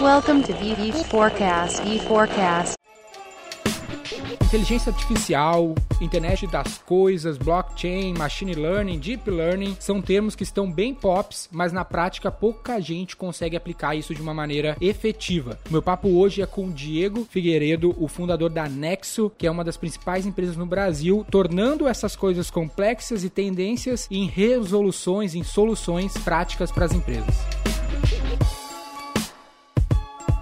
Welcome to VV Forecast. V Forecast. Inteligência artificial, internet das coisas, blockchain, machine learning, deep learning são termos que estão bem pops, mas na prática pouca gente consegue aplicar isso de uma maneira efetiva. Meu papo hoje é com Diego Figueiredo, o fundador da Nexo, que é uma das principais empresas no Brasil, tornando essas coisas complexas e tendências em resoluções, em soluções práticas para as empresas.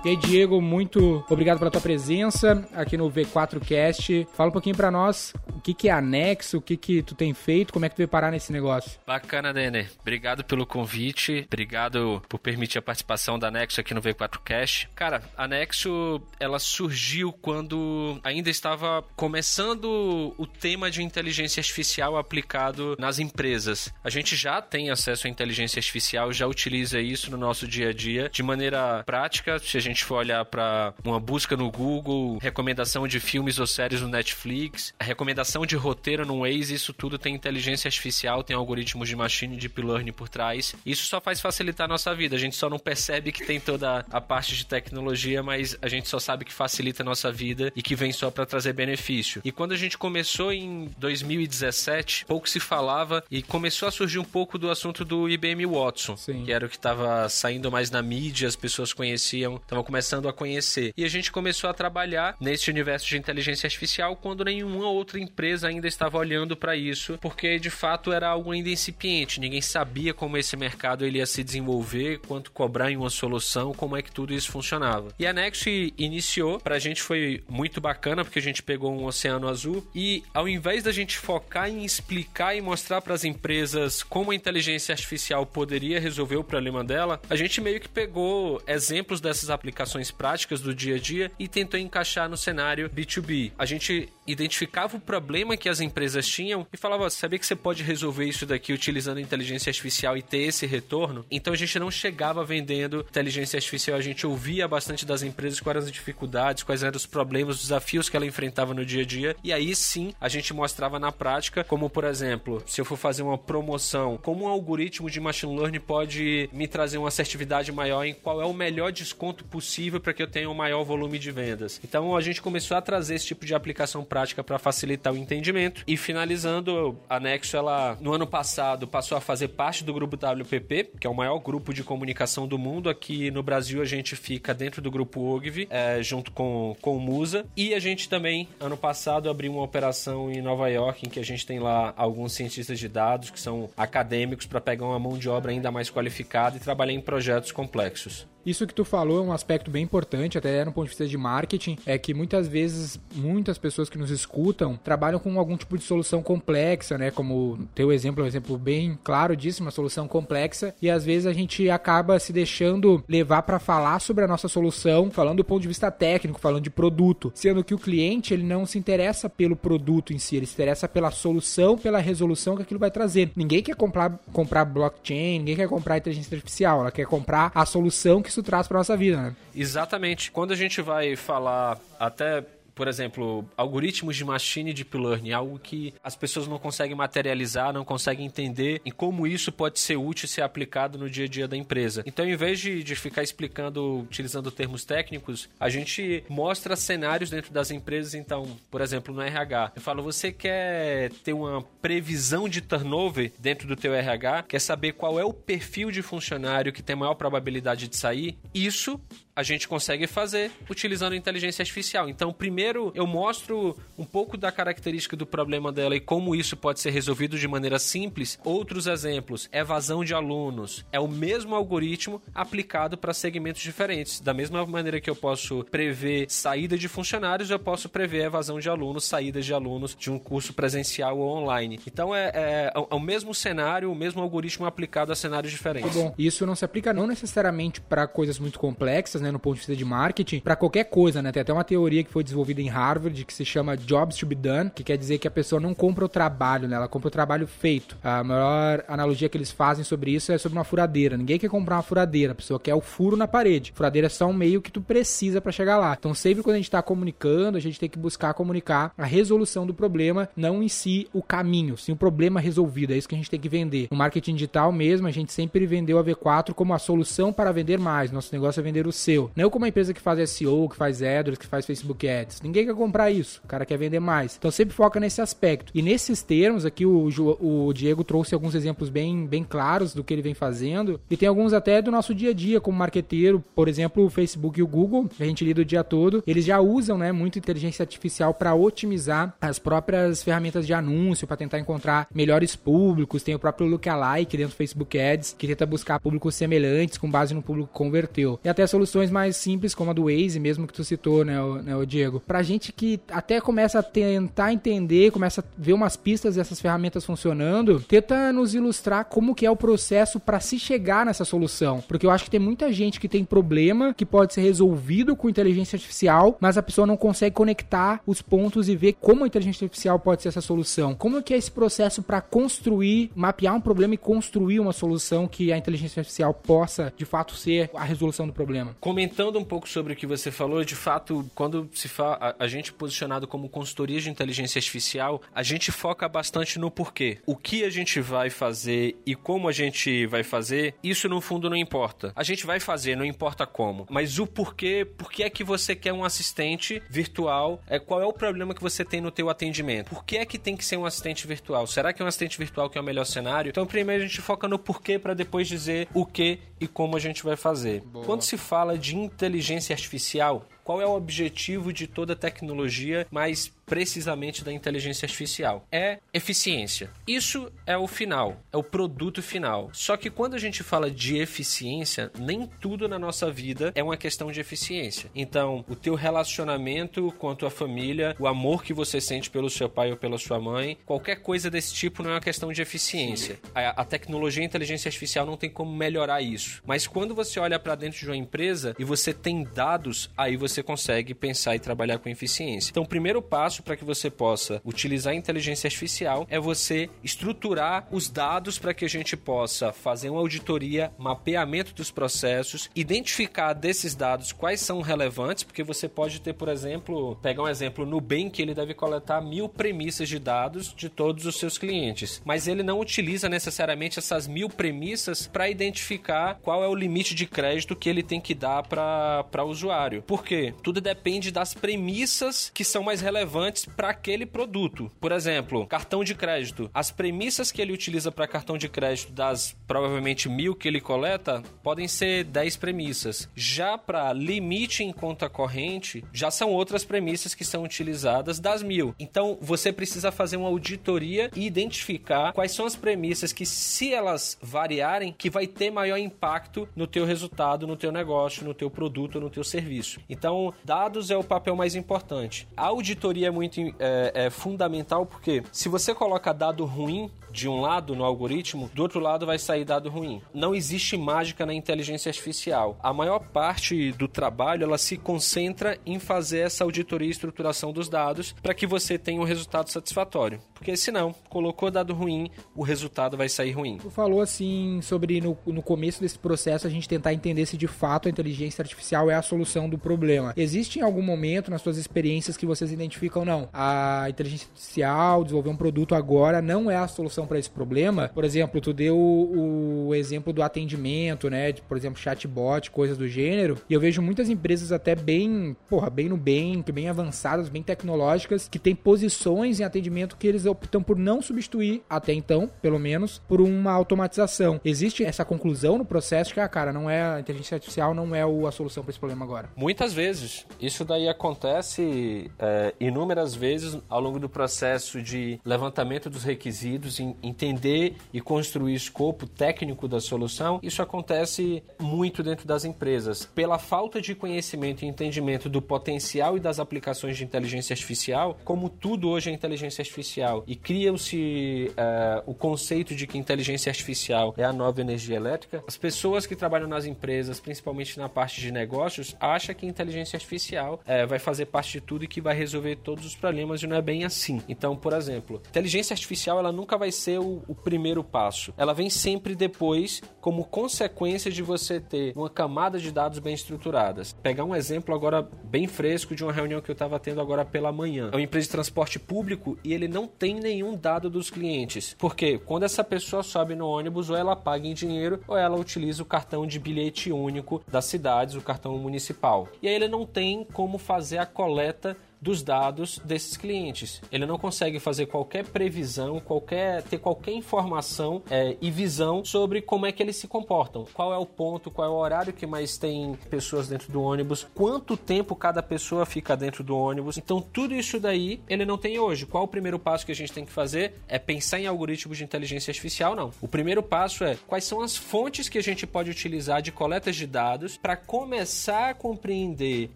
E aí, Diego, muito obrigado pela tua presença aqui no V4Cast. Fala um pouquinho para nós o que, que é anexo, o que, que tu tem feito, como é que tu veio parar nesse negócio. Bacana, Denner. Obrigado pelo convite, obrigado por permitir a participação da Anexo aqui no V4Cast. Cara, Anexo, ela surgiu quando ainda estava começando o tema de inteligência artificial aplicado nas empresas. A gente já tem acesso à inteligência artificial, já utiliza isso no nosso dia a dia de maneira prática. Se a gente for olhar para uma busca no Google, recomendação de filmes ou séries no Netflix, recomendação de roteiro no Waze, isso tudo tem inteligência artificial, tem algoritmos de machine deep learning por trás. Isso só faz facilitar a nossa vida. A gente só não percebe que tem toda a parte de tecnologia, mas a gente só sabe que facilita a nossa vida e que vem só para trazer benefício. E quando a gente começou em 2017, pouco se falava e começou a surgir um pouco do assunto do IBM Watson, Sim. que era o que estava saindo mais na mídia, as pessoas conheciam, estavam começando a conhecer. E a gente começou a trabalhar nesse universo de inteligência artificial quando nenhuma outra empresa ainda estava olhando para isso, porque de fato era algo ainda incipiente, ninguém sabia como esse mercado ele ia se desenvolver, quanto cobrar em uma solução, como é que tudo isso funcionava. E a Next iniciou, pra gente foi muito bacana, porque a gente pegou um oceano azul e ao invés da gente focar em explicar e mostrar para as empresas como a inteligência artificial poderia resolver o problema dela, a gente meio que pegou exemplos dessas aplicações práticas do dia a dia e tentou encaixar no cenário B2B. A gente identificava o problema que as empresas tinham e falava: sabia que você pode resolver isso daqui utilizando inteligência artificial e ter esse retorno? Então a gente não chegava vendendo inteligência artificial, a gente ouvia bastante das empresas quais eram as dificuldades, quais eram os problemas, os desafios que ela enfrentava no dia a dia, e aí sim a gente mostrava na prática, como por exemplo, se eu for fazer uma promoção, como um algoritmo de machine learning pode me trazer uma assertividade maior em qual é o melhor desconto possível para que eu tenha um maior volume de vendas. Então a gente começou a trazer esse tipo de aplicação prática para facilitar o entendimento e finalizando, a Nexo ela no ano passado passou a fazer parte do grupo WPP, que é o maior grupo de comunicação do mundo. Aqui no Brasil a gente fica dentro do grupo OGV, é, junto com, com o Musa. E a gente também, ano passado, abriu uma operação em Nova York, em que a gente tem lá alguns cientistas de dados que são acadêmicos para pegar uma mão de obra ainda mais qualificada e trabalhar em projetos complexos. Isso que tu falou é um aspecto bem importante, até no ponto de vista de marketing, é que muitas vezes muitas pessoas que nos escutam trabalham com algum tipo de solução complexa, né? Como teu exemplo é um exemplo bem claro disso, uma solução complexa, e às vezes a gente acaba se deixando levar para falar sobre a nossa solução, falando do ponto de vista técnico, falando de produto, sendo que o cliente ele não se interessa pelo produto em si, ele se interessa pela solução, pela resolução que aquilo vai trazer. Ninguém quer comprar, comprar blockchain, ninguém quer comprar inteligência artificial, ela quer comprar a solução que isso traz para nossa vida, né? Exatamente. Quando a gente vai falar até por exemplo, algoritmos de machine deep learning, algo que as pessoas não conseguem materializar, não conseguem entender e como isso pode ser útil ser aplicado no dia a dia da empresa. Então, em vez de, de ficar explicando, utilizando termos técnicos, a gente mostra cenários dentro das empresas. Então, por exemplo, no RH, eu falo, você quer ter uma previsão de turnover dentro do teu RH, quer saber qual é o perfil de funcionário que tem maior probabilidade de sair? Isso a gente consegue fazer utilizando inteligência artificial. Então, primeiro eu mostro um pouco da característica do problema dela e como isso pode ser resolvido de maneira simples. Outros exemplos, evasão de alunos. É o mesmo algoritmo aplicado para segmentos diferentes. Da mesma maneira que eu posso prever saída de funcionários, eu posso prever evasão de alunos, saídas de alunos de um curso presencial ou online. Então, é, é, é o mesmo cenário, o mesmo algoritmo aplicado a cenários diferentes. Muito bom. Isso não se aplica não necessariamente para coisas muito complexas, né? Né, no ponto de vista de marketing, para qualquer coisa, né? Tem até uma teoria que foi desenvolvida em Harvard que se chama Jobs to be Done, que quer dizer que a pessoa não compra o trabalho, né? Ela compra o trabalho feito. A maior analogia que eles fazem sobre isso é sobre uma furadeira. Ninguém quer comprar uma furadeira, a pessoa quer o furo na parede. Furadeira é só um meio que tu precisa para chegar lá. Então, sempre quando a gente está comunicando, a gente tem que buscar comunicar a resolução do problema, não em si o caminho, sim o problema resolvido. É isso que a gente tem que vender. No marketing digital mesmo, a gente sempre vendeu a V4 como a solução para vender mais. Nosso negócio é vender o seu. Não como uma empresa que faz SEO, que faz AdWords, que faz Facebook Ads. Ninguém quer comprar isso. O cara quer vender mais. Então sempre foca nesse aspecto. E nesses termos aqui o, o Diego trouxe alguns exemplos bem, bem claros do que ele vem fazendo. E tem alguns até do nosso dia a dia como marqueteiro, por exemplo, o Facebook e o Google, que a gente lida o dia todo. Eles já usam, né, muito inteligência artificial para otimizar as próprias ferramentas de anúncio, para tentar encontrar melhores públicos. Tem o próprio Lookalike dentro do Facebook Ads, que tenta buscar públicos semelhantes com base no público que converteu. E até soluções mais simples, como a do Waze, mesmo que tu citou, né, o, né, o Diego. Pra gente que até começa a tentar entender, começa a ver umas pistas dessas ferramentas funcionando, tenta nos ilustrar como que é o processo para se chegar nessa solução. Porque eu acho que tem muita gente que tem problema que pode ser resolvido com inteligência artificial, mas a pessoa não consegue conectar os pontos e ver como a inteligência artificial pode ser essa solução. Como que é esse processo para construir, mapear um problema e construir uma solução que a inteligência artificial possa, de fato, ser a resolução do problema? Comentando um pouco sobre o que você falou, de fato, quando se fala a, gente posicionado como consultoria de inteligência artificial, a gente foca bastante no porquê. O que a gente vai fazer e como a gente vai fazer, isso no fundo não importa. A gente vai fazer, não importa como. Mas o porquê, por que é que você quer um assistente virtual? É, qual é o problema que você tem no teu atendimento? Por que é que tem que ser um assistente virtual? Será que é um assistente virtual que é o melhor cenário? Então, primeiro a gente foca no porquê para depois dizer o que e como a gente vai fazer. Boa. Quando se fala de inteligência artificial, qual é o objetivo de toda tecnologia, mais precisamente da inteligência artificial? É eficiência. Isso é o final, é o produto final. Só que quando a gente fala de eficiência, nem tudo na nossa vida é uma questão de eficiência. Então, o teu relacionamento com a tua família, o amor que você sente pelo seu pai ou pela sua mãe, qualquer coisa desse tipo não é uma questão de eficiência. A, a tecnologia e a inteligência artificial não tem como melhorar isso. Mas quando você olha para dentro de uma empresa e você tem dados, aí você consegue pensar e trabalhar com eficiência. Então, o primeiro passo para que você possa utilizar a inteligência artificial é você estruturar os dados para que a gente possa fazer uma auditoria, mapeamento dos processos, identificar desses dados quais são relevantes, porque você pode ter, por exemplo, pegar um exemplo, no Nubank ele deve coletar mil premissas de dados de todos os seus clientes, mas ele não utiliza necessariamente essas mil premissas para identificar qual é o limite de crédito que ele tem que dar para o usuário. Por quê? Tudo depende das premissas que são mais relevantes para aquele produto. Por exemplo, cartão de crédito. As premissas que ele utiliza para cartão de crédito das provavelmente mil que ele coleta podem ser 10 premissas. Já para limite em conta corrente, já são outras premissas que são utilizadas das mil. Então você precisa fazer uma auditoria e identificar quais são as premissas que, se elas variarem, que vai ter maior impacto no teu resultado, no teu negócio, no teu produto, no teu serviço. Então então, dados é o papel mais importante. A auditoria é muito é, é fundamental porque se você coloca dado ruim de um lado no algoritmo, do outro lado vai sair dado ruim. Não existe mágica na inteligência artificial. A maior parte do trabalho ela se concentra em fazer essa auditoria e estruturação dos dados para que você tenha um resultado satisfatório. Porque senão, colocou dado ruim, o resultado vai sair ruim. Tu falou assim sobre no, no começo desse processo a gente tentar entender se de fato a inteligência artificial é a solução do problema. Existe em algum momento nas suas experiências que vocês identificam não? A inteligência artificial desenvolver um produto agora não é a solução para esse problema. Por exemplo, tu deu o, o exemplo do atendimento, né? De, por exemplo, chatbot, coisas do gênero. E eu vejo muitas empresas até bem, porra, bem no bem, bem avançadas, bem tecnológicas, que tem posições em atendimento que eles optam por não substituir, até então, pelo menos, por uma automatização. Existe essa conclusão no processo que, ah, cara, não é a inteligência artificial não é a solução para esse problema agora. Muitas vezes isso daí acontece é, inúmeras vezes ao longo do processo de levantamento dos requisitos, entender e construir escopo técnico da solução. Isso acontece muito dentro das empresas. Pela falta de conhecimento e entendimento do potencial e das aplicações de inteligência artificial, como tudo hoje é inteligência artificial, e cria-se é, o conceito de que inteligência artificial é a nova energia elétrica, as pessoas que trabalham nas empresas, principalmente na parte de negócios, acham que inteligência artificial é, vai fazer parte de tudo e que vai resolver todos os problemas e não é bem assim. Então, por exemplo, inteligência artificial ela nunca vai ser o, o primeiro passo. Ela vem sempre depois como consequência de você ter uma camada de dados bem estruturadas. Pegar um exemplo agora bem fresco de uma reunião que eu estava tendo agora pela manhã. É uma empresa de transporte público e ele não tem nenhum dado dos clientes. Porque quando essa pessoa sobe no ônibus, ou ela paga em dinheiro, ou ela utiliza o cartão de bilhete único das cidades, o cartão municipal. E aí ele não tem como fazer a coleta dos dados desses clientes. Ele não consegue fazer qualquer previsão, qualquer ter qualquer informação é, e visão sobre como é que eles se comportam. Qual é o ponto, qual é o horário que mais tem pessoas dentro do ônibus, quanto tempo cada pessoa fica dentro do ônibus. Então tudo isso daí ele não tem hoje. Qual o primeiro passo que a gente tem que fazer? É pensar em algoritmos de inteligência artificial? Não. O primeiro passo é quais são as fontes que a gente pode utilizar de coletas de dados para começar a compreender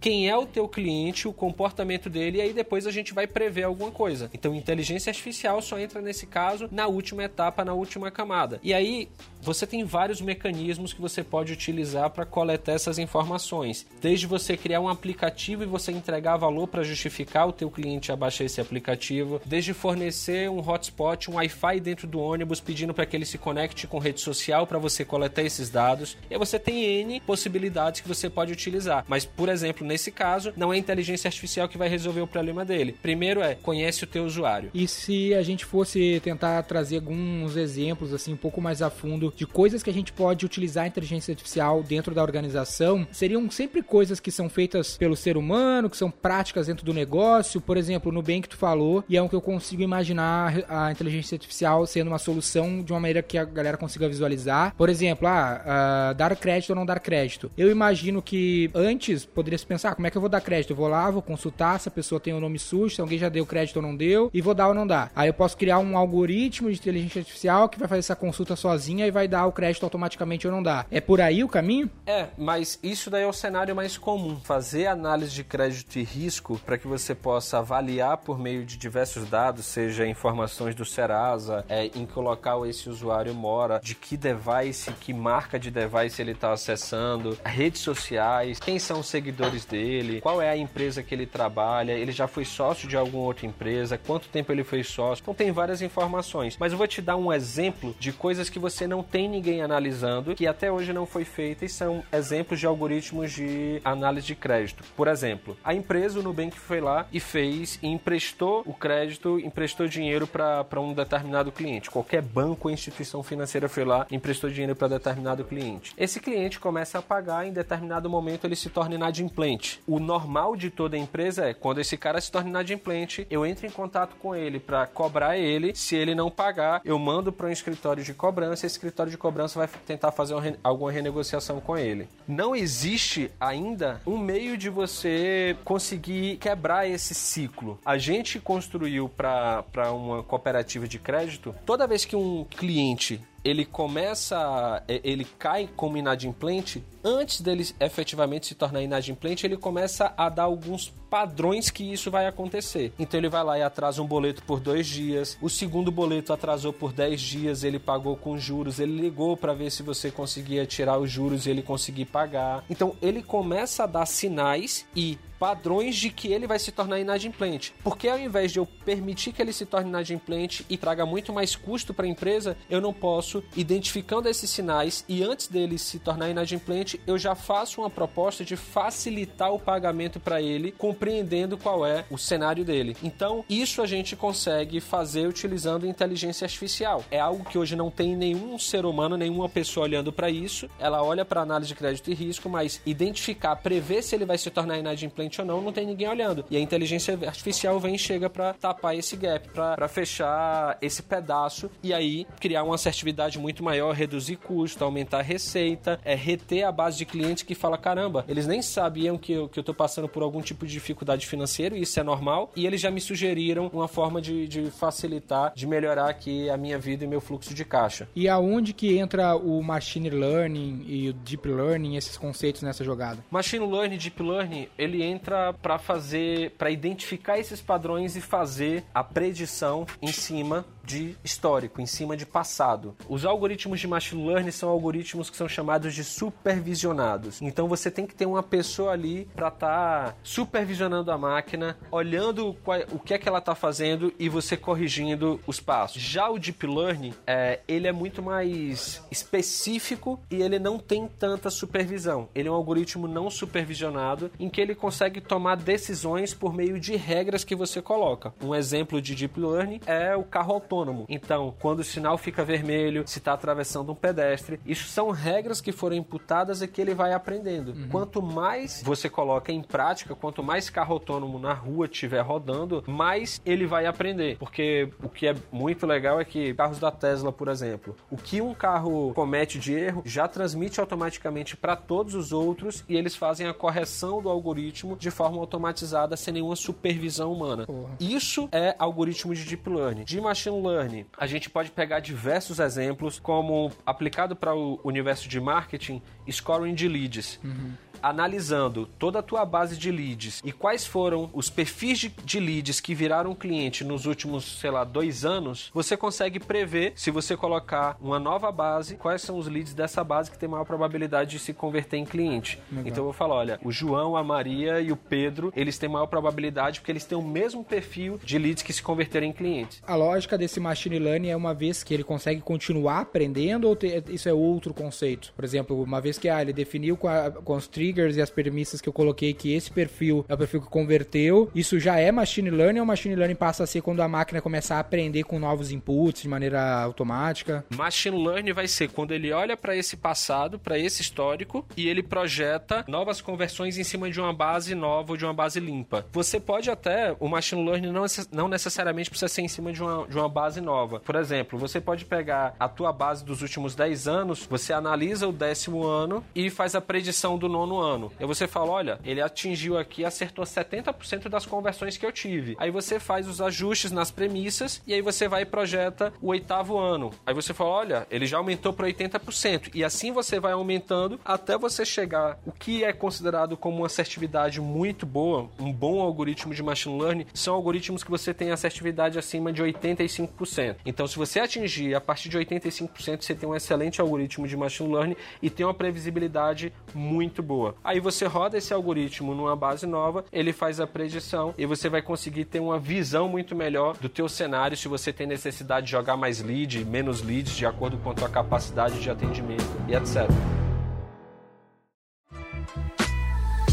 quem é o teu cliente, o comportamento dele e aí depois a gente vai prever alguma coisa. Então, inteligência artificial só entra nesse caso na última etapa, na última camada. E aí você tem vários mecanismos que você pode utilizar para coletar essas informações. Desde você criar um aplicativo e você entregar valor para justificar o teu cliente a baixar esse aplicativo, desde fornecer um hotspot, um Wi-Fi dentro do ônibus pedindo para que ele se conecte com rede social para você coletar esses dados. E você tem N possibilidades que você pode utilizar. Mas, por exemplo, nesse caso, não é inteligência artificial que vai resolver o problema dele. Primeiro é, conhece o teu usuário. E se a gente fosse tentar trazer alguns exemplos assim um pouco mais a fundo de coisas que a gente pode utilizar a inteligência artificial dentro da organização, seriam sempre coisas que são feitas pelo ser humano, que são práticas dentro do negócio. Por exemplo, no bem que tu falou, e é um que eu consigo imaginar a inteligência artificial sendo uma solução de uma maneira que a galera consiga visualizar. Por exemplo, ah, uh, dar crédito ou não dar crédito. Eu imagino que antes poderia se pensar, ah, como é que eu vou dar crédito? Eu vou lá, vou consultar se pessoa tem o um nome sujo, se alguém já deu crédito ou não deu, e vou dar ou não dar. Aí eu posso criar um algoritmo de inteligência artificial que vai fazer essa consulta sozinha e vai dar o crédito automaticamente ou não dá. É por aí o caminho? É, mas isso daí é o cenário mais comum. Fazer análise de crédito e risco para que você possa avaliar por meio de diversos dados, seja informações do Serasa, é, em que local esse usuário mora, de que device, que marca de device ele está acessando, redes sociais, quem são os seguidores dele, qual é a empresa que ele trabalha, ele já foi sócio de alguma outra empresa, quanto tempo ele foi sócio. Então tem várias informações. Mas eu vou te dar um exemplo de coisas que você não tem ninguém analisando, que até hoje não foi feita e são exemplos de algoritmos de análise de crédito. Por exemplo, a empresa, o Nubank, foi lá e fez e emprestou o crédito, emprestou dinheiro para um determinado cliente. Qualquer banco ou instituição financeira foi lá e emprestou dinheiro para determinado cliente. Esse cliente começa a pagar, em determinado momento ele se torna inadimplente. O normal de toda empresa é quando esse cara se torna inadimplente, eu entro em contato com ele para cobrar ele. Se ele não pagar, eu mando para um escritório de cobrança. Esse escritório de cobrança vai tentar fazer uma, alguma renegociação com ele. Não existe ainda um meio de você conseguir quebrar esse ciclo. A gente construiu para uma cooperativa de crédito, toda vez que um cliente ele começa, ele cai como inadimplente, antes dele efetivamente se tornar inadimplente, ele começa a dar alguns padrões que isso vai acontecer. Então ele vai lá e atrasa um boleto por dois dias, o segundo boleto atrasou por dez dias, ele pagou com juros, ele ligou para ver se você conseguia tirar os juros e ele conseguir pagar. Então ele começa a dar sinais e padrões de que ele vai se tornar inadimplente. Porque ao invés de eu permitir que ele se torne inadimplente e traga muito mais custo para a empresa, eu não posso, identificando esses sinais e antes dele se tornar inadimplente, eu já faço uma proposta de facilitar o pagamento para ele, compreendendo qual é o cenário dele. Então, isso a gente consegue fazer utilizando inteligência artificial. É algo que hoje não tem nenhum ser humano, nenhuma pessoa olhando para isso. Ela olha para análise de crédito e risco, mas identificar, prever se ele vai se tornar inadimplente cliente ou não, não tem ninguém olhando. E a inteligência artificial vem e chega para tapar esse gap, para fechar esse pedaço e aí criar uma assertividade muito maior, reduzir custo, aumentar a receita, é reter a base de clientes que fala: caramba, eles nem sabiam que eu, que eu tô passando por algum tipo de dificuldade financeira, e isso é normal, e eles já me sugeriram uma forma de, de facilitar, de melhorar aqui a minha vida e meu fluxo de caixa. E aonde que entra o machine learning e o deep learning, esses conceitos nessa jogada? Machine learning, deep learning, ele entra para fazer, para identificar esses padrões e fazer a predição em cima de histórico, em cima de passado. Os algoritmos de machine learning são algoritmos que são chamados de supervisionados. Então você tem que ter uma pessoa ali para estar tá supervisionando a máquina, olhando o que é que ela está fazendo e você corrigindo os passos. Já o deep learning, é, ele é muito mais específico e ele não tem tanta supervisão. Ele é um algoritmo não supervisionado em que ele consegue tomar decisões por meio de regras que você coloca. Um exemplo de deep learning é o carro autônomo. Então, quando o sinal fica vermelho, se está atravessando um pedestre, isso são regras que foram imputadas e que ele vai aprendendo. Uhum. Quanto mais você coloca em prática, quanto mais carro autônomo na rua estiver rodando, mais ele vai aprender. Porque o que é muito legal é que carros da Tesla, por exemplo, o que um carro comete de erro já transmite automaticamente para todos os outros e eles fazem a correção do algoritmo de forma automatizada sem nenhuma supervisão humana. Porra. Isso é algoritmo de deep learning. De machine learning, a gente pode pegar diversos exemplos, como aplicado para o universo de marketing, scoring de leads. Uhum analisando toda a tua base de leads e quais foram os perfis de, de leads que viraram cliente nos últimos, sei lá, dois anos, você consegue prever, se você colocar uma nova base, quais são os leads dessa base que tem maior probabilidade de se converter em cliente. Legal. Então eu vou falar, olha, o João, a Maria e o Pedro, eles têm maior probabilidade porque eles têm o mesmo perfil de leads que se converterem em clientes. A lógica desse machine learning é uma vez que ele consegue continuar aprendendo ou isso é outro conceito? Por exemplo, uma vez que ah, ele definiu com, a, os triggers e as premissas que eu coloquei que esse perfil é o perfil que converteu, isso já é machine learning ou machine learning passa a ser quando a máquina começar a aprender com novos inputs de maneira automática? Machine learning vai ser quando ele olha para esse passado, para esse histórico e ele projeta novas conversões em cima de uma base nova ou de uma base limpa. Você pode até, o machine learning não, não necessariamente precisa ser em cima de uma, de uma base nova. Por exemplo, você pode pegar a tua base dos últimos 10 anos, você analisa o décimo ano e faz a predição do nono ano. E você fala, olha, ele atingiu aqui, acertou 70% das conversões que eu tive. Aí você faz os ajustes nas premissas e aí você vai e projeta o oitavo ano. Aí você fala, olha, ele já aumentou para 80%. E assim você vai aumentando até você chegar o que é considerado como uma assertividade muito boa, um bom algoritmo de machine learning, são algoritmos que você tem assertividade acima de 85%. Então, se você atingir a partir de 85%, você tem um excelente algoritmo de machine learning e tem uma previsibilidade muito boa. Aí você roda esse algoritmo numa base nova, ele faz a predição e você vai conseguir ter uma visão muito melhor do teu cenário se você tem necessidade de jogar mais lead, menos leads, de acordo com a tua capacidade de atendimento e etc.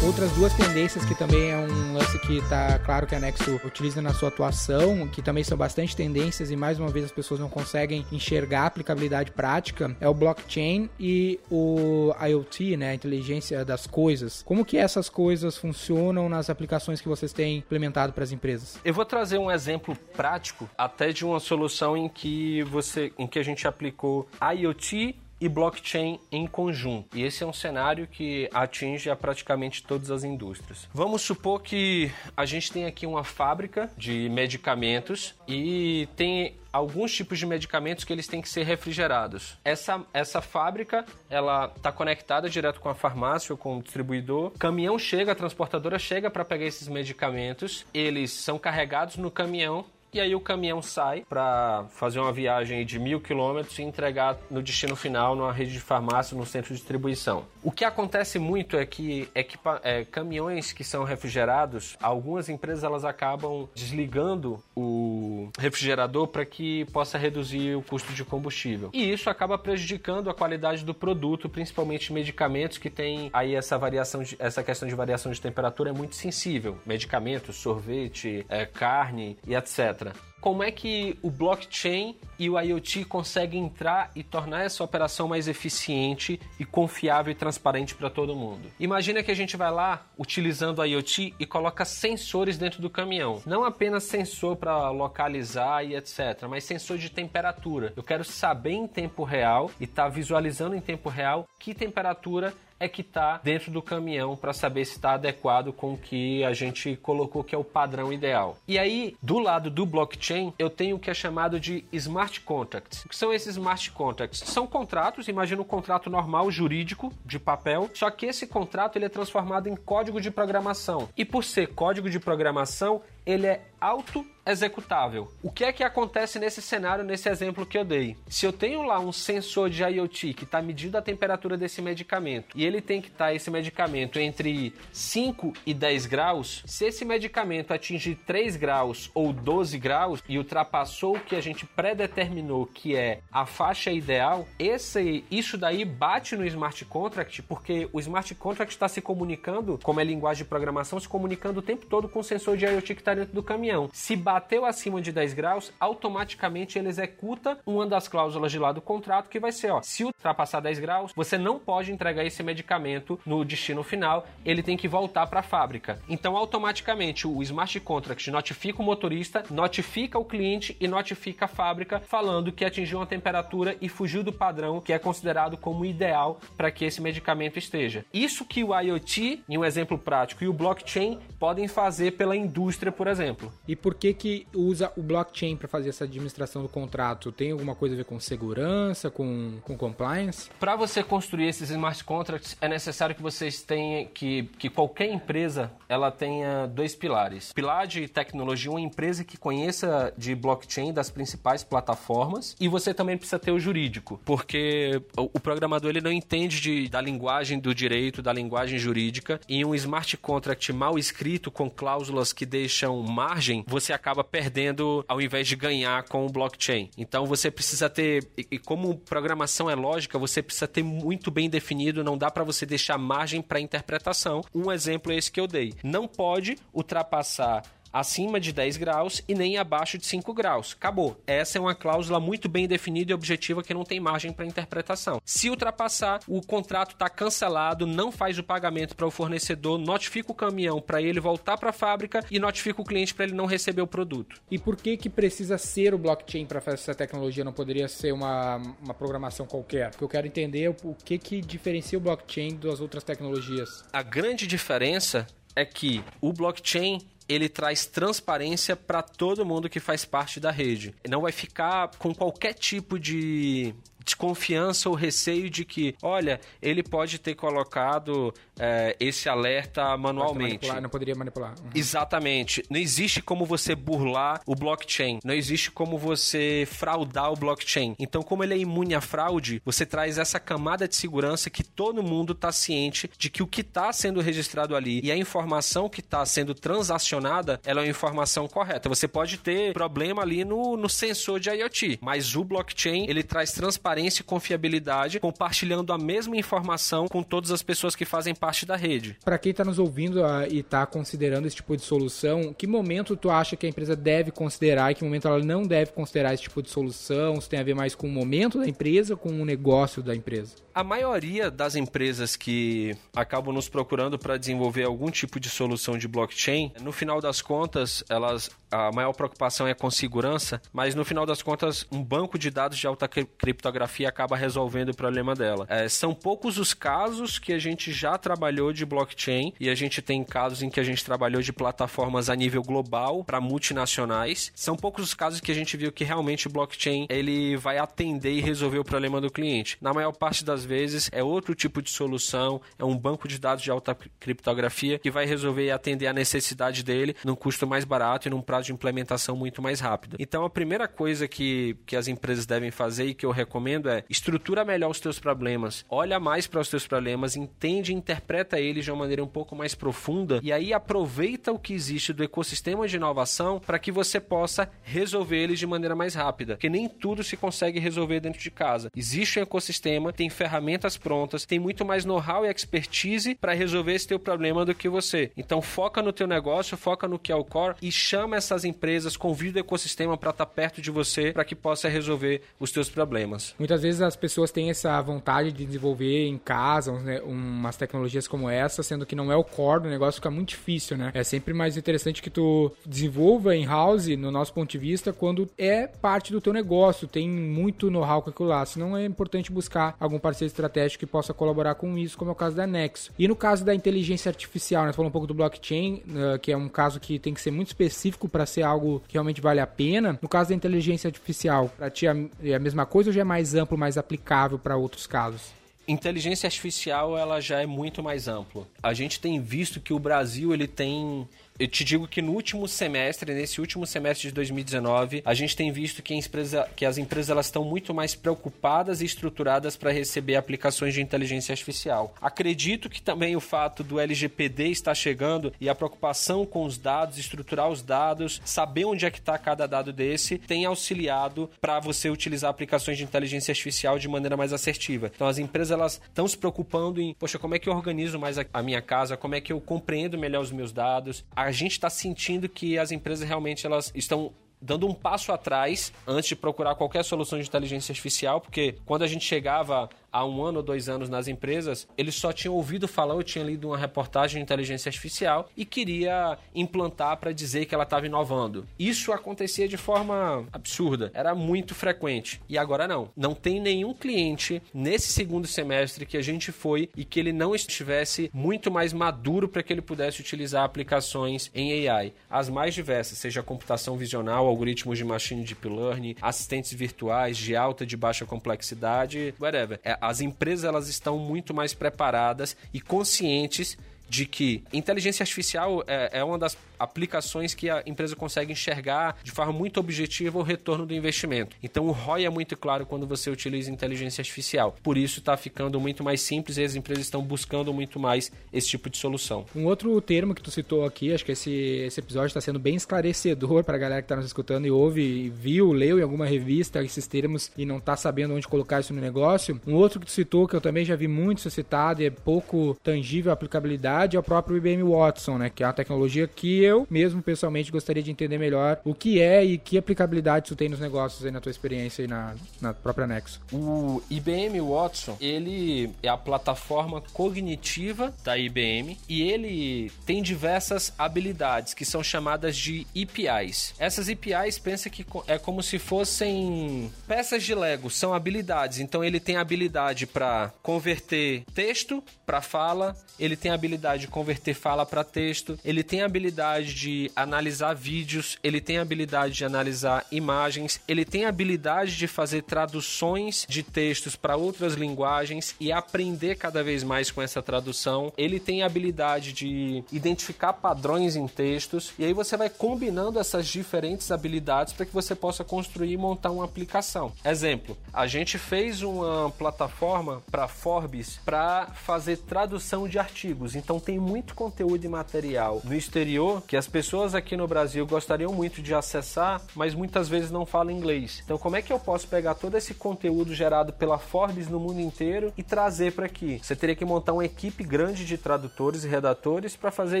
Outras duas tendências que também é um lance que tá claro que a Nexo utiliza na sua atuação, que também são bastante tendências e mais uma vez as pessoas não conseguem enxergar a aplicabilidade prática, é o blockchain e o IoT, né, a inteligência das coisas. Como que essas coisas funcionam nas aplicações que vocês têm implementado para as empresas? Eu vou trazer um exemplo prático até de uma solução em que você em que a gente aplicou IoT e blockchain em conjunto. E esse é um cenário que atinge a praticamente todas as indústrias. Vamos supor que a gente tem aqui uma fábrica de medicamentos e tem alguns tipos de medicamentos que eles têm que ser refrigerados. Essa, essa fábrica, ela está conectada direto com a farmácia ou com o distribuidor. Caminhão chega, a transportadora chega para pegar esses medicamentos. Eles são carregados no caminhão e aí o caminhão sai para fazer uma viagem de mil quilômetros e entregar no destino final numa rede de farmácia, no centro de distribuição. O que acontece muito é que equipa é, caminhões que são refrigerados, algumas empresas elas acabam desligando o refrigerador para que possa reduzir o custo de combustível. E isso acaba prejudicando a qualidade do produto, principalmente medicamentos que tem aí essa variação, de, essa questão de variação de temperatura é muito sensível. Medicamentos, sorvete, é, carne e etc. como é que o blockchain e o IoT conseguem entrar e tornar essa operação mais eficiente e confiável e transparente para todo mundo? Imagina que a gente vai lá utilizando o IoT e coloca sensores dentro do caminhão. Não apenas sensor para localizar e etc, mas sensor de temperatura. Eu quero saber em tempo real e estar tá visualizando em tempo real que temperatura é que está dentro do caminhão para saber se está adequado com o que a gente colocou que é o padrão ideal. E aí, do lado do blockchain, eu tenho o que é chamado de smart contracts. O que são esses smart contracts? São contratos, imagina um contrato normal jurídico de papel, só que esse contrato ele é transformado em código de programação. E por ser código de programação, ele é auto executável. O que é que acontece nesse cenário, nesse exemplo que eu dei? Se eu tenho lá um sensor de IoT que está medindo a temperatura desse medicamento e ele tem que estar tá esse medicamento entre 5 e 10 graus, se esse medicamento atingir 3 graus ou 12 graus e ultrapassou o que a gente predeterminou que é a faixa ideal, esse, isso daí bate no smart contract porque o smart contract está se comunicando, como é linguagem de programação, se comunicando o tempo todo com o sensor de IoT que está dentro do caminhão. Se bateu acima de 10 graus, automaticamente ele executa uma das cláusulas de lá do contrato que vai ser, ó, se ultrapassar 10 graus, você não pode entregar esse medicamento no destino final, ele tem que voltar para a fábrica. Então, automaticamente o smart contract notifica o motorista, notifica o cliente e notifica a fábrica falando que atingiu uma temperatura e fugiu do padrão que é considerado como ideal para que esse medicamento esteja. Isso que o IoT, em um exemplo prático, e o blockchain podem fazer pela indústria, por exemplo. E por que que usa o blockchain para fazer essa administração do contrato? Tem alguma coisa a ver com segurança, com, com compliance? Para você construir esses smart contracts, é necessário que vocês tenham que, que qualquer empresa ela tenha dois pilares. Pilar de tecnologia, uma empresa que conheça de blockchain das principais plataformas, e você também precisa ter o jurídico, porque o, o programador ele não entende de, da linguagem do direito, da linguagem jurídica, e um smart contract mal escrito com cláusulas que deixam margem, você acaba perdendo ao invés de ganhar com o blockchain. Então você precisa ter, e como programação é lógica, você precisa ter muito bem definido, não dá para você deixar margem para interpretação. Um exemplo é esse que eu dei. Não pode ultrapassar acima de 10 graus e nem abaixo de 5 graus. Acabou. Essa é uma cláusula muito bem definida e objetiva que não tem margem para interpretação. Se ultrapassar, o contrato está cancelado, não faz o pagamento para o fornecedor, notifica o caminhão para ele voltar para a fábrica e notifica o cliente para ele não receber o produto. E por que que precisa ser o blockchain para fazer essa tecnologia? Não poderia ser uma, uma programação qualquer? Porque eu quero entender o que que diferencia o blockchain das outras tecnologias. A grande diferença é que o blockchain ele traz transparência para todo mundo que faz parte da rede. Não vai ficar com qualquer tipo de desconfiança ou receio de que, olha, ele pode ter colocado é, esse alerta manualmente. Não poderia manipular. Uhum. Exatamente. Não existe como você burlar o blockchain. Não existe como você fraudar o blockchain. Então, como ele é imune à fraude, você traz essa camada de segurança que todo mundo está ciente de que o que está sendo registrado ali e a informação que está sendo transacionada, ela é uma informação correta. Você pode ter problema ali no, no sensor de IoT, mas o blockchain ele traz transparência transparência e confiabilidade, compartilhando a mesma informação com todas as pessoas que fazem parte da rede. Para quem está nos ouvindo uh, e está considerando esse tipo de solução, que momento tu acha que a empresa deve considerar e que momento ela não deve considerar esse tipo de solução? Isso tem a ver mais com o momento da empresa, com o negócio da empresa? A maioria das empresas que acabam nos procurando para desenvolver algum tipo de solução de blockchain, no final das contas, elas a maior preocupação é com segurança, mas no final das contas, um banco de dados de alta criptografia acaba resolvendo o problema dela. É, são poucos os casos que a gente já trabalhou de blockchain e a gente tem casos em que a gente trabalhou de plataformas a nível global para multinacionais. São poucos os casos que a gente viu que realmente o blockchain ele vai atender e resolver o problema do cliente. Na maior parte das vezes é outro tipo de solução, é um banco de dados de alta criptografia que vai resolver e atender a necessidade dele num custo mais barato e num prazo de implementação muito mais rápido. Então a primeira coisa que, que as empresas devem fazer e que eu recomendo é estrutura melhor os teus problemas, olha mais para os teus problemas, entende e interpreta eles de uma maneira um pouco mais profunda e aí aproveita o que existe do ecossistema de inovação para que você possa resolver eles de maneira mais rápida, porque nem tudo se consegue resolver dentro de casa. Existe um ecossistema, tem ferramentas prontas, tem muito mais know-how e expertise para resolver esse teu problema do que você. Então foca no teu negócio, foca no que é o core e chama essas empresas, convida o ecossistema para estar tá perto de você para que possa resolver os teus problemas. Muitas vezes as pessoas têm essa vontade de desenvolver em casa né, umas tecnologias como essa, sendo que não é o core do negócio, fica muito difícil, né? É sempre mais interessante que tu desenvolva em house, no nosso ponto de vista, quando é parte do teu negócio, tem muito know-how com aquilo lá. Senão é importante buscar algum parceiro estratégico que possa colaborar com isso, como é o caso da Nexo. E no caso da inteligência artificial, né? Tu falou um pouco do blockchain, uh, que é um caso que tem que ser muito específico para ser algo que realmente vale a pena. No caso da inteligência artificial, para ti é, é a mesma coisa ou já é mais amplo, mais aplicável para outros casos? Inteligência artificial ela já é muito mais amplo. A gente tem visto que o Brasil ele tem eu te digo que no último semestre, nesse último semestre de 2019, a gente tem visto que, empresa, que as empresas elas estão muito mais preocupadas e estruturadas para receber aplicações de inteligência artificial. Acredito que também o fato do LGPD estar chegando e a preocupação com os dados, estruturar os dados, saber onde é que está cada dado desse, tem auxiliado para você utilizar aplicações de inteligência artificial de maneira mais assertiva. Então as empresas elas estão se preocupando em, poxa, como é que eu organizo mais a, minha casa, como é que eu compreendo melhor os meus dados. A a gente está sentindo que as empresas realmente elas estão dando um passo atrás antes de procurar qualquer solução de inteligência artificial, porque quando a gente chegava há um ano ou dois anos nas empresas, eles só tinham ouvido falar, eu tinha lido uma reportagem de inteligência artificial e queria implantar para dizer que ela estava inovando. Isso acontecia de forma absurda, era muito frequente. E agora não. Não tem nenhum cliente nesse segundo semestre que a gente foi e que ele não estivesse muito mais maduro para que ele pudesse utilizar aplicações em AI, as mais diversas, seja computação visional, algoritmos de machine deep learning, assistentes virtuais de alta e de baixa complexidade, whatever. As empresas elas estão muito mais preparadas e conscientes de que inteligência artificial é, é uma das aplicações que a empresa consegue enxergar de forma muito objetiva o retorno do investimento. Então o ROI é muito claro quando você utiliza inteligência artificial. Por isso está ficando muito mais simples e as empresas estão buscando muito mais esse tipo de solução. Um outro termo que tu citou aqui, acho que esse, esse episódio está sendo bem esclarecedor para a galera que está nos escutando e ouve, viu, leu em alguma revista esses termos e não está sabendo onde colocar isso no negócio. Um outro que tu citou, que eu também já vi muito ser citado e é pouco tangível a aplicabilidade, é o próprio IBM Watson, né? Que é uma tecnologia que eu mesmo pessoalmente gostaria de entender melhor o que é e que aplicabilidade tu tem nos negócios aí na tua experiência e na, na própria Nexo. O IBM Watson, ele é a plataforma cognitiva da IBM e ele tem diversas habilidades que são chamadas de APIs. Essas APIs, pensa que é como se fossem peças de Lego, são habilidades. Então ele tem habilidade para converter texto para fala, ele tem habilidade de converter fala para texto, ele tem habilidade habilidade de analisar vídeos, ele tem habilidade de analisar imagens, ele tem habilidade de fazer traduções de textos para outras linguagens e aprender cada vez mais com essa tradução. Ele tem habilidade de identificar padrões em textos e aí você vai combinando essas diferentes habilidades para que você possa construir e montar uma aplicação. Exemplo, a gente fez uma plataforma para Forbes para fazer tradução de artigos. Então tem muito conteúdo e material no exterior que as pessoas aqui no Brasil gostariam muito de acessar, mas muitas vezes não falam inglês. Então, como é que eu posso pegar todo esse conteúdo gerado pela Forbes no mundo inteiro e trazer para aqui? Você teria que montar uma equipe grande de tradutores e redatores para fazer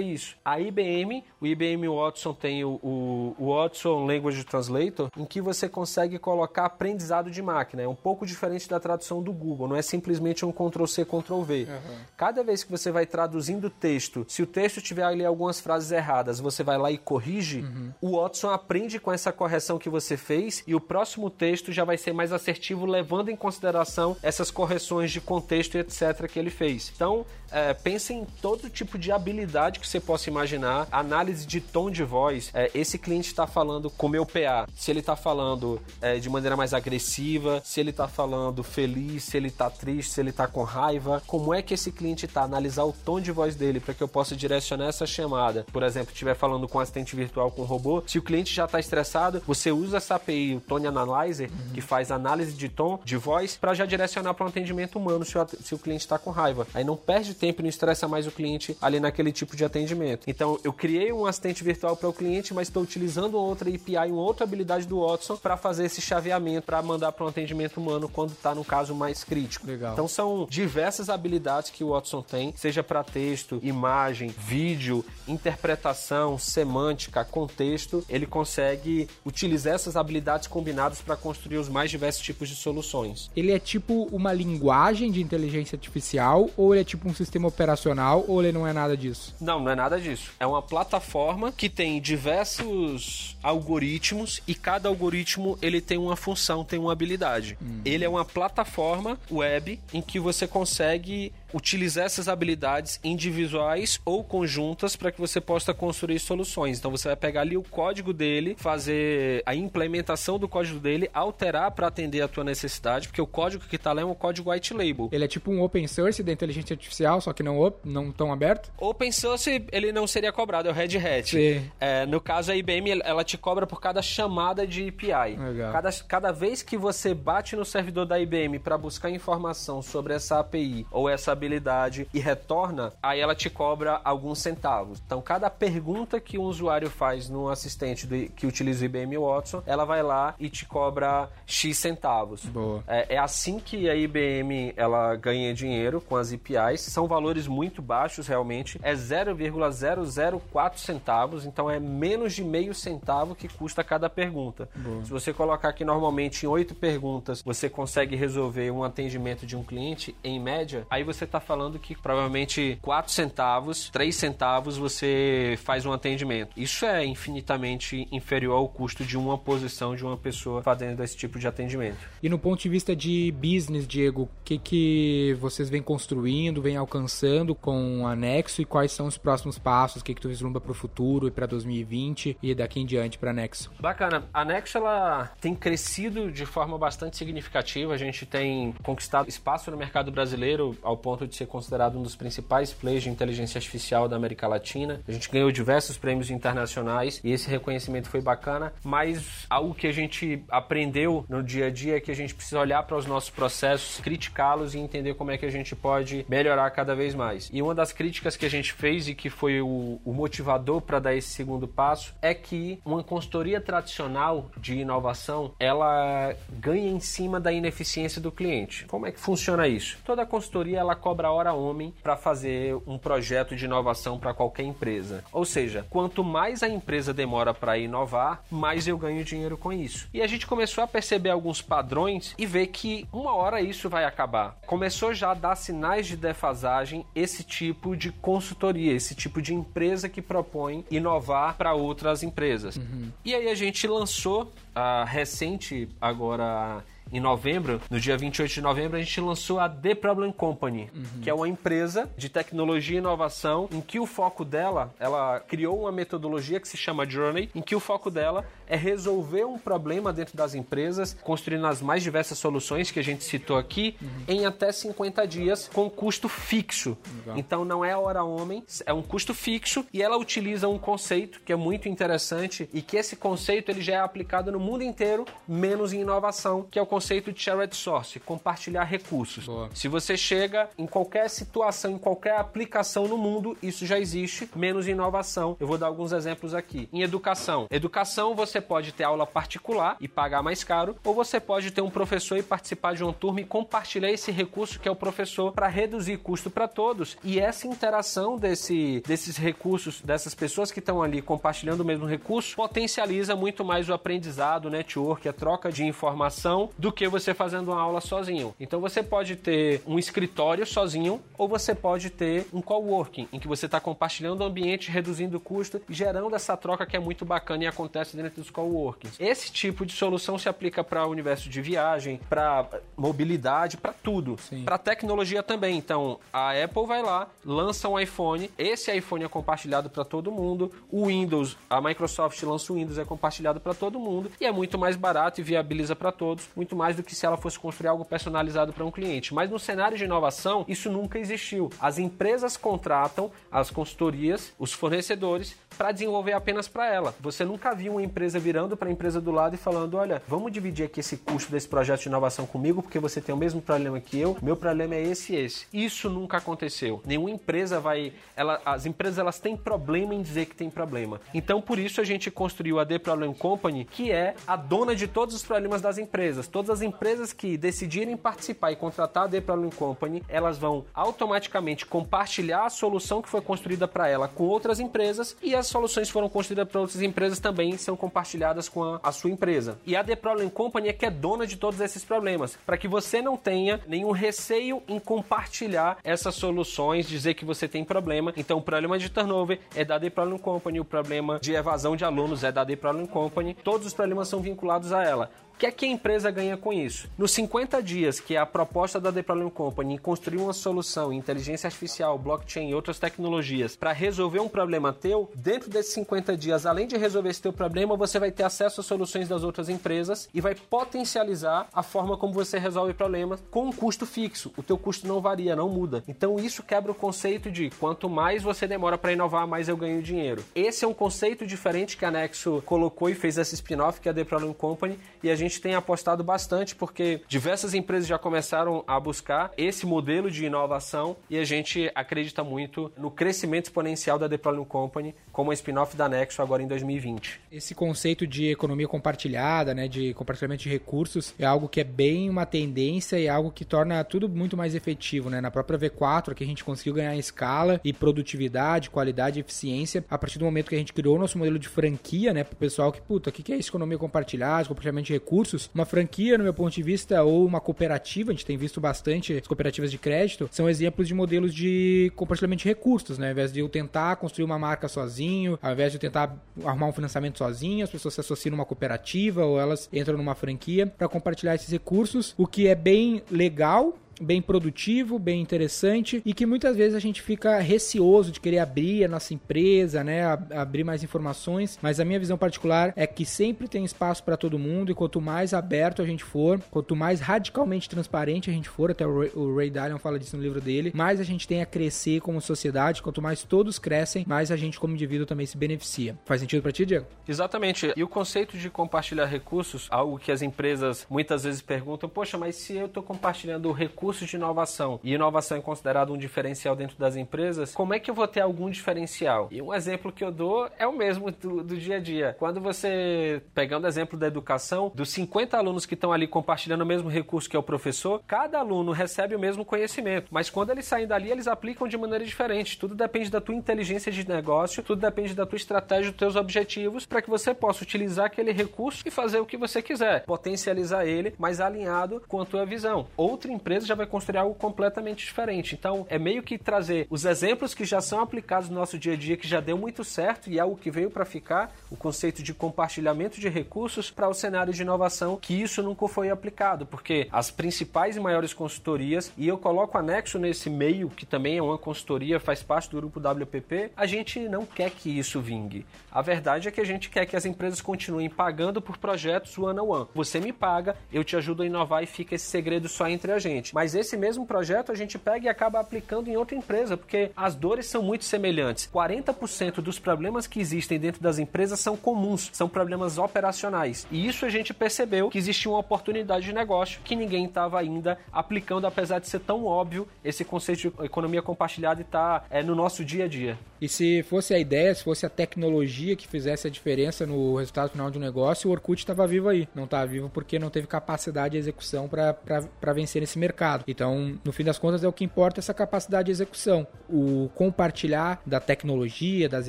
isso. A IBM, o IBM Watson tem o, o, o, Watson Language Translator, em que você consegue colocar aprendizado de máquina. É um pouco diferente da tradução do Google, não é simplesmente um Ctrl-C, Ctrl-V. Uhum. Cada vez que você vai traduzindo o texto, se o texto tiver ali algumas frases erradas, você vai lá e corrige, uhum. o Watson aprende com essa correção que você fez e o próximo texto já vai ser mais assertivo, levando em consideração essas correções de contexto e etc. que ele fez. Então, é, pensa em todo tipo de habilidade que você possa imaginar. Análise de tom de voz. É, esse cliente está falando com meu PA. Se ele está falando é, de maneira mais agressiva, se ele está falando feliz, se ele está triste, se ele está com raiva. Como é que esse cliente está? Analisar o tom de voz dele para que eu possa direcionar essa chamada. Por exemplo, estiver falando com um assistente virtual com um robô, se o cliente já está estressado, você usa essa API, o Tone Analyzer, uhum. que faz análise de tom de voz para já direcionar para um atendimento humano se o, se o cliente está com raiva. Aí não perde tempo e não estressa mais o cliente ali naquele tipo de atendimento. Então eu criei um assistente virtual para o cliente, mas estou utilizando outra API, uma outra habilidade do Watson para fazer esse chaveamento para mandar para um atendimento humano quando está no caso mais crítico. Legal. Então são diversas habilidades que o Watson tem, seja para texto, imagem, vídeo, interpretação, semântica, contexto, ele consegue utilizar essas habilidades combinadas para construir os mais diversos tipos de soluções. Ele é tipo uma linguagem de inteligência artificial ou ele é tipo um sistema operacional ou ele não é nada disso? Não, não é nada disso. É uma plataforma que tem diversos algoritmos e cada algoritmo ele tem uma função, tem uma habilidade. Hum. Ele é uma plataforma web em que você consegue utilizar essas habilidades individuais ou conjuntas para que você possa construir soluções. Então você vai pegar ali o código dele, fazer a implementação do código dele, alterar para atender a tua necessidade, porque o código que está lá é um código white label. Ele é tipo um open source da inteligência artificial, só que não não tão aberto? Open source ele não seria cobrado, é o Red Hat. É, no caso a IBM ela te cobra por cada chamada de API. Legal. Cada, cada vez que você bate no servidor da IBM para buscar informação sobre essa API ou essa habilidade e retorna, aí ela te cobra alguns centavos. Então, cada pergunta que um usuário faz no assistente do, que utiliza o IBM Watson, ela vai lá e te cobra X centavos. Boa. É, é assim que a IBM ela ganha dinheiro com as APIs. São valores muito baixos, realmente. É 0,004 centavos, então é menos de meio centavo que custa cada pergunta. Boa. Se você colocar aqui normalmente em oito perguntas, você consegue resolver um atendimento de um cliente, em média, aí você está falando que provavelmente 4 centavos, 3 centavos você faz um atendimento. Isso é infinitamente inferior ao custo de uma posição de uma pessoa fazendo esse tipo de atendimento. E no ponto de vista de business, Diego, o que, que vocês vêm construindo, vêm alcançando com o Anexo e quais são os próximos passos? O que, que tu vislumbra para o futuro e para 2020 e daqui em diante para Anexo? Bacana. A Anexo ela tem crescido de forma bastante significativa. A gente tem conquistado espaço no mercado brasileiro ao ponto de ser considerado um dos principais players de inteligência artificial da América Latina. A gente ganhou diversos prêmios internacionais e esse reconhecimento foi bacana, mas algo que a gente aprendeu no dia a dia é que a gente precisa olhar para os nossos processos, criticá-los e entender como é que a gente pode melhorar cada vez mais. E uma das críticas que a gente fez e que foi o, o motivador para dar esse segundo passo é que uma consultoria tradicional de inovação ela ganha em cima da ineficiência do cliente. Como é que funciona isso? Toda consultoria ela cobra hora homem para fazer um projeto de inovação para qualquer empresa. Ou seja, quanto mais a empresa demora para inovar, mais eu ganho dinheiro com isso. E a gente começou a perceber alguns padrões e ver que uma hora isso vai acabar. Começou já a dar sinais de defasagem esse tipo de consultoria, esse tipo de empresa que propõe inovar para outras empresas. Uhum. E aí a gente lançou a recente agora em novembro, no dia 28 de novembro, a gente lançou a The Problem Company, uhum. que é uma empresa de tecnologia e inovação em que o foco dela, ela criou uma metodologia que se chama Journey, em que o foco dela é resolver um problema dentro das empresas, construindo as mais diversas soluções que a gente citou aqui, uhum. em até 50 dias com custo fixo. Legal. Então não é hora homem, é um custo fixo e ela utiliza um conceito que é muito interessante e que esse conceito ele já é aplicado no mundo inteiro, menos em inovação, que é o conceito de shared source, compartilhar recursos. Boa. Se você chega em qualquer situação, em qualquer aplicação no mundo, isso já existe, menos inovação. Eu vou dar alguns exemplos aqui. Em educação, educação você pode ter aula particular e pagar mais caro, ou você pode ter um professor e participar de uma turma e compartilhar esse recurso que é o professor para reduzir custo para todos. E essa interação desse, desses recursos, dessas pessoas que estão ali compartilhando o mesmo recurso, potencializa muito mais o aprendizado, o network, a troca de informação do que você fazendo uma aula sozinho. Então você pode ter um escritório sozinho ou você pode ter um coworking, em que você está compartilhando o ambiente, reduzindo o custo gerando essa troca que é muito bacana e acontece dentro dos coworkings. Esse tipo de solução se aplica para o universo de viagem, para mobilidade, para tudo. Para tecnologia também. Então, a Apple vai lá, lança um iPhone, esse iPhone é compartilhado para todo mundo, o Windows, a Microsoft lança o Windows, é compartilhado para todo mundo e é muito mais barato e viabiliza para todos, muito mais do que se ela fosse construir algo personalizado para um cliente. Mas no cenário de inovação, isso nunca existiu. As empresas contratam as consultorias, os fornecedores, para desenvolver apenas para ela. Você nunca viu uma empresa virando para a empresa do lado e falando: olha, vamos dividir aqui esse custo desse projeto de inovação comigo, porque você tem o mesmo problema que eu, meu problema é esse e esse. Isso nunca aconteceu. Nenhuma empresa vai. Ela, as empresas elas têm problema em dizer que tem problema. Então, por isso, a gente construiu a The Problem Company, que é a dona de todos os problemas das empresas. Todas as empresas que decidirem participar e contratar a Problem Company, elas vão automaticamente compartilhar a solução que foi construída para ela com outras empresas e as soluções foram construídas para outras empresas também são compartilhadas com a, a sua empresa. E a The Problem Company é que é dona de todos esses problemas, para que você não tenha nenhum receio em compartilhar essas soluções, dizer que você tem problema. Então, o problema de turnover é da The Problem Company, o problema de evasão de alunos é da The Problem Company. Todos os problemas são vinculados a ela. O que é que a empresa ganha com isso? Nos 50 dias que é a proposta da The Problem Company construir uma solução em inteligência artificial, blockchain e outras tecnologias para resolver um problema teu, dentro desses 50 dias, além de resolver esse teu problema, você vai ter acesso às soluções das outras empresas e vai potencializar a forma como você resolve problemas com um custo fixo. O teu custo não varia, não muda. Então isso quebra o conceito de quanto mais você demora para inovar, mais eu ganho dinheiro. Esse é um conceito diferente que a Nexo colocou e fez essa spin-off que é a The Problem Company e a gente gente tem apostado bastante porque diversas empresas já começaram a buscar esse modelo de inovação e a gente acredita muito no crescimento exponencial da Deployment Company como spin-off da Nexo agora em 2020. Esse conceito de economia compartilhada, né, de compartilhamento de recursos, é algo que é bem uma tendência e algo que torna tudo muito mais efetivo, né? Na própria V4 que a gente conseguiu ganhar escala e produtividade, qualidade e eficiência a partir do momento que a gente criou o nosso modelo de franquia, né, pro pessoal que, puta, o que é isso? Economia compartilhada, compartilhamento de recursos recursos, uma franquia, no meu ponto de vista, ou uma cooperativa, a gente tem visto bastante as cooperativas de crédito, são exemplos de modelos de compartilhamento de recursos, né? Ao invés de eu tentar construir uma marca sozinho, ao invés de eu tentar arrumar um financiamento sozinho, as pessoas se associam numa cooperativa ou elas entram numa franquia para compartilhar esses recursos, o que é bem legal, bem produtivo, bem interessante e que muitas vezes a gente fica receoso de querer abrir a nossa empresa, né, abrir mais informações, mas a minha visão particular é que sempre tem espaço para todo mundo e quanto mais aberto a gente for, quanto mais radicalmente transparente a gente for, até o Ray, o Ray Dalio fala disso no livro dele, mais a gente tem a crescer como sociedade, quanto mais todos crescem, mais a gente como indivíduo também se beneficia. Faz sentido para ti, Diego? Exatamente. E o conceito de compartilhar recursos, algo que as empresas muitas vezes perguntam, poxa, mas se eu estou compartilhando recursos recursos de inovação e inovação é considerado um diferencial dentro das empresas, como é que eu vou ter algum diferencial? E um exemplo que eu dou é o mesmo do, do dia a dia. Quando você, pegando o exemplo da educação, dos 50 alunos que estão ali compartilhando o mesmo recurso que é o professor, cada aluno recebe o mesmo conhecimento, mas quando eles saem dali, eles aplicam de maneira diferente. Tudo depende da tua inteligência de negócio, tudo depende da tua estratégia, dos teus objetivos, para que você possa utilizar aquele recurso e fazer o que você quiser, potencializar ele, mas alinhado com a tua visão. Outra empresa já já vai construir algo completamente diferente. Então, é meio que trazer os exemplos que já são aplicados no nosso dia a dia, que já deu muito certo e é algo que veio para ficar, o conceito de compartilhamento de recursos para o cenário de inovação, que isso nunca foi aplicado, porque as principais e maiores consultorias, e eu coloco anexo nesse meio, que também é uma consultoria, faz parte do grupo WPP, a gente não quer que isso vingue. A verdade é que a gente quer que as empresas continuem pagando por projetos one on one. Você me paga, eu te ajudo a inovar e fica esse segredo só entre a gente. Mas mas esse mesmo projeto a gente pega e acaba aplicando em outra empresa, porque as dores são muito semelhantes. 40% dos problemas que existem dentro das empresas são comuns, são problemas operacionais. E isso a gente percebeu que existia uma oportunidade de negócio que ninguém estava ainda aplicando, apesar de ser tão óbvio esse conceito de economia compartilhada e estar tá, é, no nosso dia a dia. E se fosse a ideia, se fosse a tecnologia que fizesse a diferença no resultado final de um negócio, o Orkut estava vivo aí. Não estava vivo porque não teve capacidade de execução para vencer nesse mercado mercado. Então, no fim das contas, é o que importa essa capacidade de execução. O compartilhar da tecnologia, das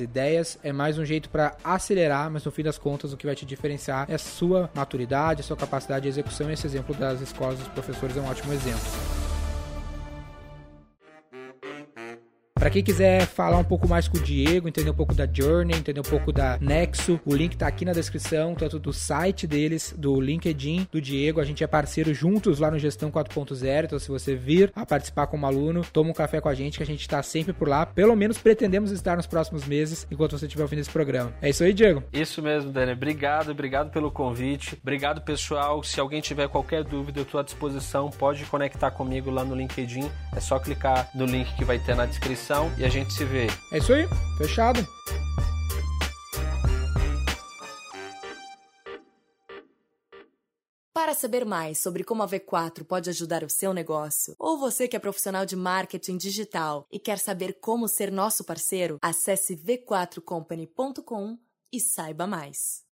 ideias, é mais um jeito para acelerar, mas no fim das contas, o que vai te diferenciar é a sua maturidade, a sua capacidade de execução. Esse exemplo das escolas dos professores é um ótimo exemplo. Para quem quiser falar um pouco mais com o Diego, entender um pouco da Journey, entender um pouco da Nexo, o link tá aqui na descrição, tanto do site deles, do LinkedIn, do Diego. A gente é parceiro juntos lá no Gestão 4.0. Então, se você vir a participar como aluno, toma um café com a gente, que a gente está sempre por lá. Pelo menos pretendemos estar nos próximos meses, enquanto você estiver ouvindo esse programa. É isso aí, Diego. Isso mesmo, Dani. Obrigado, obrigado pelo convite. Obrigado, pessoal. Se alguém tiver qualquer dúvida, eu estou à disposição. Pode conectar comigo lá no LinkedIn. É só clicar no link que vai ter na descrição e a gente se vê. É isso aí, fechado. Para saber mais sobre como a V4 pode ajudar o seu negócio, ou você que é profissional de marketing digital e quer saber como ser nosso parceiro, acesse v4company.com e saiba mais.